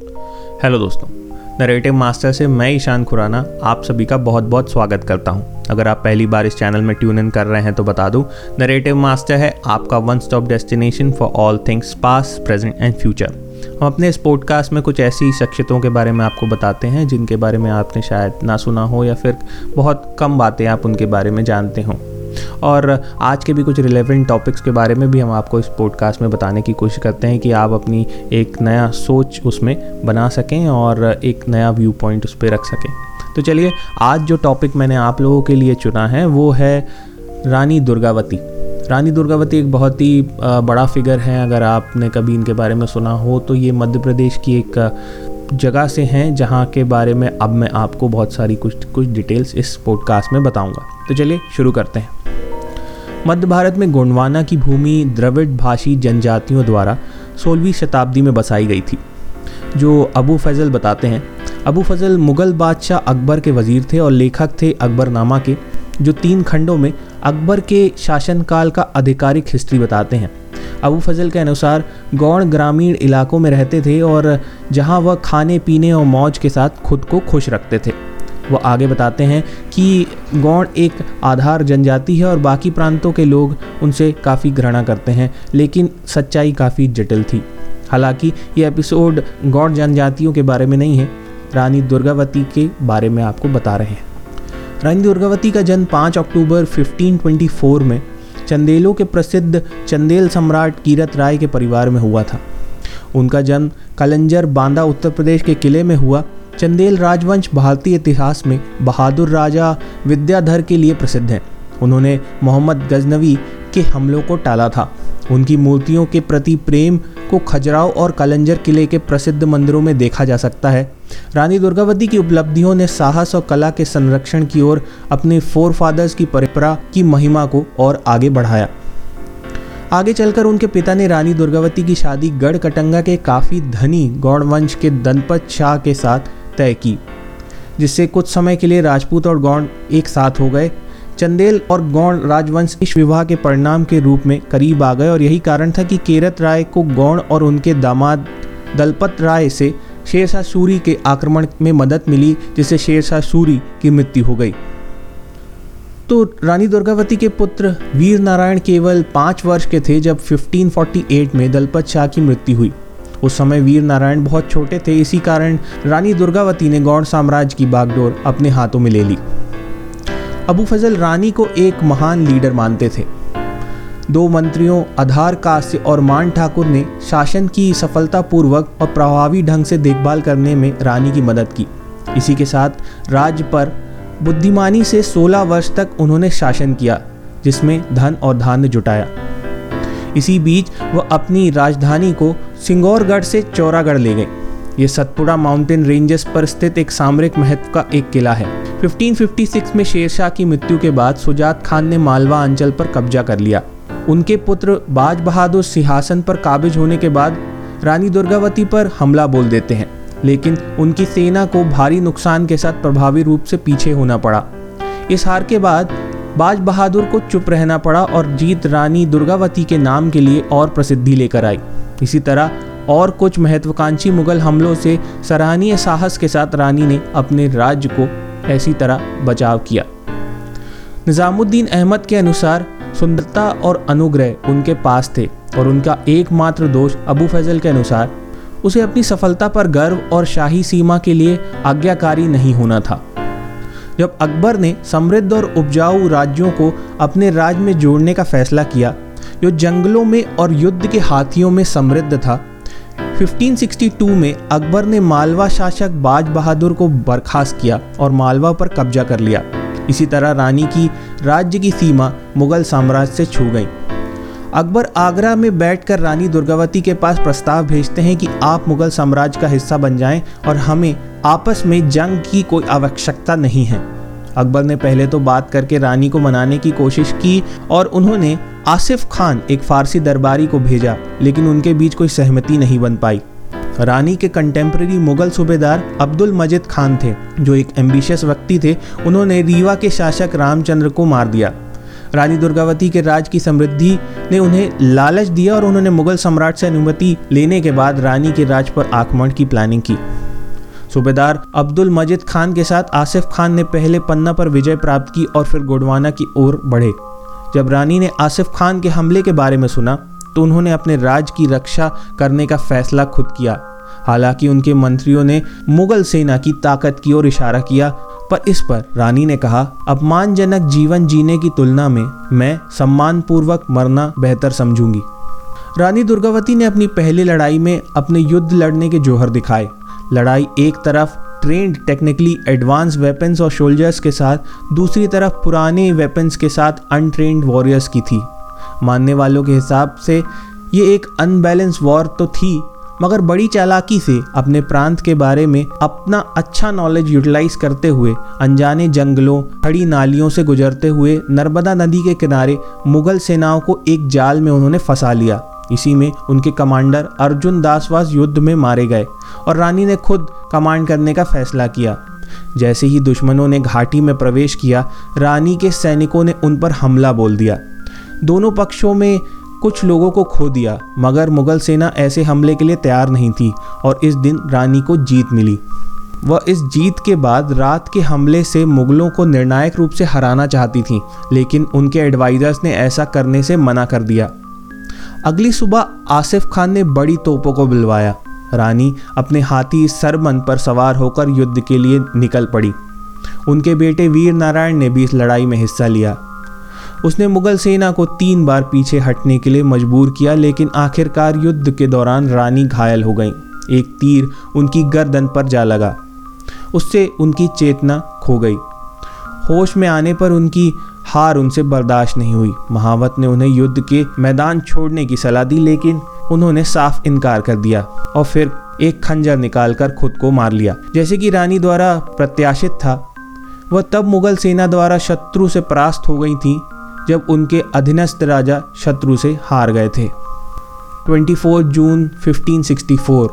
Hello दोस्तों narrative master से मैं ईशान खुराना आप सभी का बहुत बहुत स्वागत करता हूँ। अगर आप पहली बार इस चैनल में ट्यून इन कर रहे हैं तो बता दूँ नरेटिव मास्टर है आपका one stop destination for all things past present and future हम अपने इस पॉडकास्ट में कुछ ऐसी शख्सियतों के बारे में आपको बताते हैं जिनके बारे में आपने शायद ना सुना हो या फिर बहुत कम बातें आप उनके बारे में जानते हों। और आज के भी कुछ रिलेवेंट टॉपिक्स के बारे में भी हम आपको इस पॉडकास्ट में बताने की कोशिश करते हैं कि आप अपनी एक नया सोच उसमें बना सकें और एक नया व्यू पॉइंट उस पर रख सकें। तो चलिए, आज जो टॉपिक मैंने आप लोगों के लिए चुना है, वो है रानी दुर्गावती। रानी दुर्गावती एक बहुत ही बड़ा फिगर है। अगर आपने कभी इनके बारे में सुना हो तो ये मध्य प्रदेश की एक जगह से हैं, जहाँ के बारे में अब मैं आपको बहुत सारी कुछ कुछ डिटेल्स इस पॉडकास्ट में बताऊँगा। तो चलिए, शुरू करते हैं। मध्य भारत में गोंडवाना की भूमि द्रविड़ भाषी जनजातियों द्वारा सोलहवीं शताब्दी में बसाई गई थी। जो अबू फजल बताते हैं, अबू फजल मुग़ल बादशाह अकबर के वज़ीर थे और लेखक थे अकबरनामा के, जो तीन खंडों में अकबर के शासनकाल का आधिकारिक हिस्ट्री बताते हैं। अबू फजल के अनुसार गौड़ ग्रामीण इलाकों में रहते थे और जहाँ वह खाने, पीने और मौज के साथ खुद को खुश रखते थे। वो आगे बताते हैं कि गौड़ एक आधार जनजाति है और बाकी प्रांतों के लोग उनसे काफ़ी घृणा करते हैं, लेकिन सच्चाई काफ़ी जटिल थी। हालाँकि ये एपिसोड गौड़ जनजातियों के बारे में नहीं है, रानी दुर्गावती के बारे में आपको बता रहे हैं। रानी दुर्गावती का जन्म 5 अक्टूबर 1524 में चंदेलों के प्रसिद्ध चंदेल सम्राट कीरत राय के परिवार में हुआ था। उनका जन्म कलंजर बांदा उत्तर प्रदेश के किले में हुआ चंदेल राजवंश भारतीय इतिहास में बहादुर राजा विद्याधर के लिए प्रसिद्ध हैं। उन्होंने मोहम्मद गजनवी के हमलों को टाला था। उनकी मूर्तियों के प्रति प्रेम को खजराव और कलंजर किले के प्रसिद्ध मंदिरों में देखा जा सकता है। रानी दुर्गावती की उपलब्धियों ने साहस और कला के संरक्षण की ओर अपने फोर फादर्स की परंपरा की महिमा को और आगे बढ़ाया। आगे चलकर उनके पिता ने रानी दुर्गावती की शादी गढ़ कटंगा के काफ़ी धनी गौड़ वंश के दनपत शाह के साथ तय की, जिससे कुछ समय के लिए राजपूत और गौड़ एक साथ हो गए। चंदेल और गौड़ राजवंश इस विवाह के परिणाम के रूप में करीब आ गए और यही कारण था कि केरत राय को गौड़ और उनके दामाद दलपत राय से शेरशाह सूरी के आक्रमण में मदद मिली, जिससे शेरशाह सूरी की मृत्यु हो गई। तो रानी दुर्गावती के पुत्र वीर नारायण केवल पाँच वर्ष के थे, जब 1548 में दलपत शाह की मृत्यु हुई। उस समय वीर नारायण बहुत छोटे थे, इसी कारण रानी दुर्गावती ने गौड़ साम्राज्य की बागडोर अपने हाथों में ले ली। अबू फजल रानी को एक महान लीडर मानते थे। दो मंत्रियों, आधार कास्य और मान ठाकुर ने शासन की सफलतापूर्वक और प्रभावी ढंग से देखभाल करने में रानी की मदद की। इसी के साथ राज्य पर बुद्धिमानी से 16 वर्ष तक उन्होंने शासन किया, जिसमें धन और धान्य जुटाया। इसी बीच वह अपनी राजधानी को सिंगौरगढ़ से चौरागढ़ ले गए। ये सतपुड़ा माउंटेन रेंजेस पर स्थित एक सामरिक महत्व का एक किला है। 1556 में शेरशाह की मृत्यु के बाद सुजात खान ने मालवा अंचल पर कब्जा कर लिया। उनके पुत्र बाज बहादुर सिंहासन पर काबिज होने के बाद रानी दुर्गावती पर हमला बोल देते हैं, लेकिन उनकी सेना को भारी नुकसान के साथ प्रभावी रूप से पीछे होना पड़ा। इस हार के बाद बाज बहादुर को चुप रहना पड़ा और जीत रानी दुर्गावती के नाम के लिए और प्रसिद्धि लेकर आई। इसी तरह और कुछ महत्वाकांक्षी मुगल हमलों से सराहनीय साहस के साथ रानी ने अपने राज्य को ऐसी तरह बचाव किया। निज़ामुद्दीन अहमद के अनुसार सुंदरता और अनुग्रह उनके पास थे और उनका एकमात्र दोष अबू फजल के अनुसार, उसे अपनी सफलता पर गर्व और शाही सीमा के लिए आज्ञाकारी नहीं होना था। जब अकबर ने समृद्ध और उपजाऊ राज्यों को अपने राज्य में जोड़ने का फैसला किया, जो जंगलों में और युद्ध के हाथियों में समृद्ध था। 1562 में अकबर ने मालवा शासक बाज बहादुर को बर्खास्त किया और मालवा पर कब्जा कर लिया। इसी तरह रानी की राज्य की सीमा मुगल साम्राज्य से छू गई। अकबर आगरा में बैठकर रानी दुर्गावती के पास प्रस्ताव भेजते हैं कि आप मुगल साम्राज्य का हिस्सा बन जाएँ और हमें आपस में जंग की कोई आवश्यकता नहीं है। अकबर ने पहले तो बात करके रानी को मनाने की कोशिश की और उन्होंने आसिफ खान एक फारसी दरबारी को भेजा, लेकिन उनके बीच कोई सहमति नहीं बन पाई। रानी के कंटेम्प्रेरी मुगल सूबेदार अब्दुल मजिद खान थे, जो एक एम्बिशियस व्यक्ति थे। उन्होंने रीवा के शासक रामचंद्र को मार दिया। रानी दुर्गावती के राज की समृद्धि ने उन्हें लालच दिया और उन्होंने मुगल सम्राट से अनुमति लेने के बाद रानी के राज पर आक्रमण की प्लानिंग की। सूबेदार अब्दुल मजिद खान के साथ आसिफ खान ने पहले पन्ना पर विजय प्राप्त की और फिर गोडवाना की ओर बढ़े। जब रानी ने आसिफ खान के हमले के बारे में सुना तो उन्होंने अपने राज की रक्षा करने का फैसला खुद किया। हालाँकि उनके मंत्रियों ने मुगल सेना की ताकत की ओर इशारा किया, पर इस पर रानी ने कहा, अपमानजनक जीवन जीने की तुलना में मैं सम्मानपूर्वक मरना बेहतर समझूँगी। रानी दुर्गावती ने अपनी पहली लड़ाई में अपने युद्ध लड़ने के जोहर दिखाए। लड़ाई एक तरफ़ ट्रेंड टेक्निकली एडवांस वेपन्स और शोल्जर्स के साथ, दूसरी तरफ़ पुराने वेपन्स के साथ अनट्रेंड वॉरियर्स की थी। मानने वालों के हिसाब से ये एक अनबैलेंस वॉर तो थी, मगर बड़ी चालाकी से अपने प्रांत के बारे में अपना अच्छा नॉलेज यूटिलाइज करते हुए, अनजाने जंगलों, खड़ी नालियों से गुजरते हुए नर्मदा नदी के किनारे मुगल सेनाओं को एक जाल में उन्होंने फंसा लिया। इसी में उनके कमांडर अर्जुन दासवास युद्ध में मारे गए। और रानी ने खुद कमांड करने का फैसला किया। जैसे ही दुश्मनों ने घाटी में प्रवेश किया, रानी के सैनिकों ने उन पर हमला बोल दिया। दोनों पक्षों में कुछ लोगों को खो दिया, मगर मुगल सेना ऐसे हमले के लिए तैयार नहीं थी और इस दिन रानी को जीत मिली। वह इस जीत के बाद रात के हमले से मुगलों को निर्णायक रूप से हराना चाहती थी, लेकिन उनके एडवाइजर्स ने ऐसा करने से मना कर दिया। अगली सुबह आसिफ खान ने बड़ी तोपों को बुलवाया। रानी अपने हाथी सरमन पर सवार होकर युद्ध के लिए निकल पड़ी। उनके बेटे वीर नारायण ने भी इस लड़ाई में हिस्सा लिया। उसने मुगल सेना को तीन बार पीछे हटने के लिए मजबूर किया, लेकिन आखिरकार युद्ध के दौरान रानी घायल हो गई। एक तीर उनकी गर्दन पर जा लगा। उससे उनकी चेतना खो गई। होश में आने पर उनकी हार उनसे बर्दाश्त नहीं हुई। महावत ने उन्हें युद्ध के मैदान छोड़ने की सलाह दी, लेकिन उन्होंने साफ़ इनकार कर दिया और फिर एक खंजर निकालकर खुद को मार लिया। जैसे कि रानी द्वारा प्रत्याशित था, वह तब मुगल सेना द्वारा शत्रु से परास्त हो गई थी, जब उनके अधीनस्थ राजा शत्रु से हार गए थे। 24 जून 1564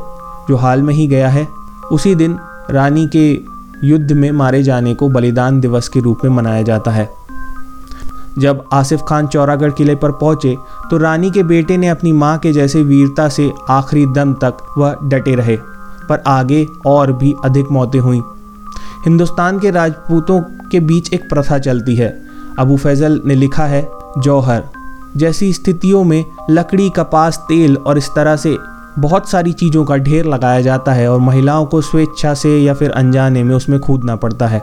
जो हाल में ही गया है, उसी दिन रानी के युद्ध में मारे जाने को बलिदान दिवस के रूप में मनाया जाता है। जब आसिफ खान चौरागढ़ किले पर पहुँचे तो रानी के बेटे ने अपनी माँ के जैसे वीरता से आखिरी दम तक वह डटे रहे, पर आगे और भी अधिक मौतें हुई। हिंदुस्तान के राजपूतों के बीच एक प्रथा चलती है। अबू फैजल ने लिखा है, जौहर, जैसी स्थितियों में लकड़ी, कपास, तेल और इस तरह से बहुत सारी चीज़ों का ढेर लगाया जाता है और महिलाओं को स्वेच्छा से या फिर अनजाने में उसमें कूदना पड़ता है।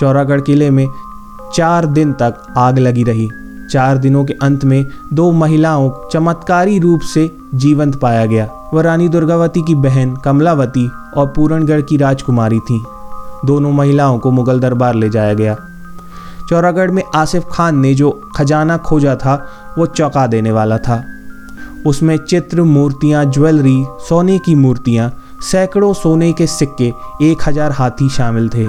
चौरागढ़ किले में चार दिन तक आग लगी रही। चार दिनों के अंत में दो महिलाओं चमत्कारी रूप से जीवंत पाया गया। वह रानी दुर्गावती की बहन, कमलावती और पूरणगढ़ की राजकुमारी थी। दोनों महिलाओं को मुगल दरबार ले जाया गया। चौरागढ़ में आसिफ खान ने जो खजाना खोजा था, वो चौंका देने वाला था। उसमें चित्र, मूर्तियाँ, ज्वेलरी, सोने की मूर्तियाँ, सैकड़ों सोने के सिक्के, एक हज़ार हाथी शामिल थे।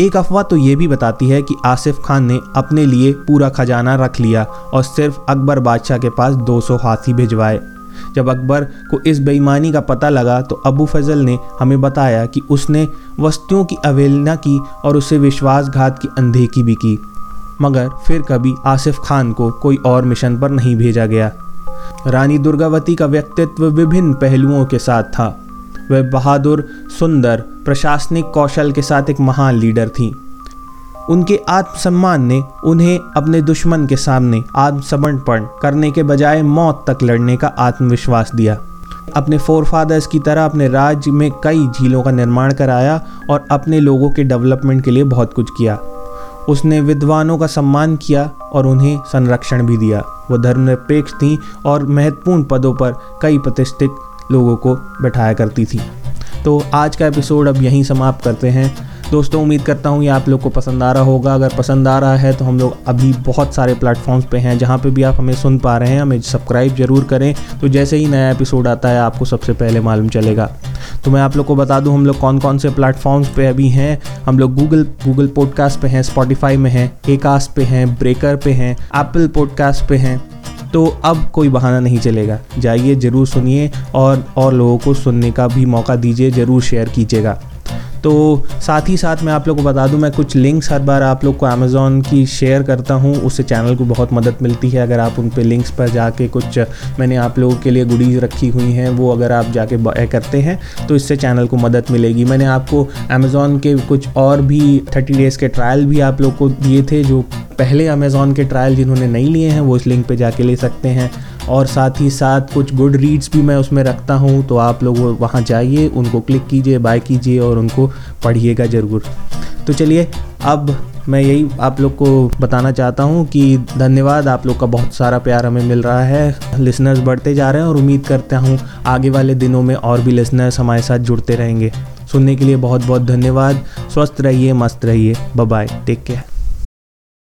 एक अफवाह तो ये भी बताती है कि आसिफ खान ने अपने लिए पूरा खजाना रख लिया और सिर्फ़ अकबर बादशाह के पास 200 हाथी भिजवाए। जब अकबर को इस बेईमानी का पता लगा तो अबू फजल ने हमें बताया कि उसने वस्तुओं की अवहेलना की और उसे विश्वासघात की अनदेखी भी की। मगर फिर कभी आसिफ खान को कोई और मिशन पर नहीं भेजा गया। रानी दुर्गावती का व्यक्तित्व विभिन्न पहलुओं के साथ था। वह बहादुर, सुंदर, प्रशासनिक कौशल के साथ एक महान लीडर थी। उनके आत्मसम्मान ने उन्हें अपने दुश्मन के सामने आत्मसमर्पण करने के बजाय मौत तक लड़ने का आत्मविश्वास दिया। अपने फोर फादर्स की तरह अपने राज्य में कई झीलों का निर्माण कराया और अपने लोगों के डेवलपमेंट के लिए बहुत कुछ किया। उसने विद्वानों का सम्मान किया और उन्हें संरक्षण भी दिया। वह धर्मनिरपेक्ष थी और महत्वपूर्ण पदों पर कई प्रतिष्ठित लोगों को बैठाया करती थी। तो आज का एपिसोड अब यहीं समाप्त करते हैं। दोस्तों, उम्मीद करता हूँ ये आप लोग को पसंद आ रहा होगा। अगर पसंद आ रहा है तो हम लोग अभी बहुत सारे प्लेटफॉर्म्स पे हैं जहाँ पे भी आप हमें सुन पा रहे हैं। हमें सब्सक्राइब ज़रूर करें। तो जैसे ही नया एपिसोड आता है, आपको सबसे पहले मालूम चलेगा। तो मैं आप लोग को बता दूँ, हम लोग कौन कौन से प्लेटफॉर्म्स पे अभी हैं? हम लोग गूगल गूगल पॉडकास्ट पे हैं स्पॉटिफाई में हैं एकास्ट पे हैं ब्रेकर पे हैं एप्पल पॉडकास्ट पे हैं। तो अब कोई बहाना नहीं चलेगा। जाइए ज़रूर सुनिए और और लोगों को सुनने का भी मौका दीजिए, ज़रूर शेयर कीजिएगा। तो साथ ही साथ मैं आप लोग को बता दूँ, मैं कुछ लिंक्स हर बार आप लोग को अमेज़ोन की शेयर करता हूँ। उससे चैनल को बहुत मदद मिलती है। अगर आप उन पर लिंक्स पर जाके कुछ मैंने आप लोगों के लिए गुडीज़ रखी हुई हैं, वो अगर आप जाके बाय करते हैं तो इससे चैनल को मदद मिलेगी। मैंने आपको अमेज़ोन के कुछ और भी थर्टी डेज़ के ट्रायल भी आप लोग को दिए थे, जो पहले अमेज़ोन के ट्रायल जिन्होंने नहीं लिए हैं, वो इस लिंक पर जाके ले सकते हैं। और साथ ही साथ कुछ गुड रीड्स भी मैं उसमें रखता हूँ तो आप लोग वहाँ जाइए, उनको क्लिक कीजिए बाय कीजिए और उनको पढ़िएगा ज़रूर। तो चलिए, अब मैं यही आप लोग को बताना चाहता हूँ कि धन्यवाद, आप लोग का बहुत सारा प्यार हमें मिल रहा है। लिसनर्स बढ़ते जा रहे हैं और उम्मीद करता हूँ आगे वाले दिनों में और भी लिसनर्स हमारे साथ जुड़ते रहेंगे। सुनने के लिए बहुत बहुत धन्यवाद, स्वस्थ रहिए, मस्त रहिए बाय टेक केयर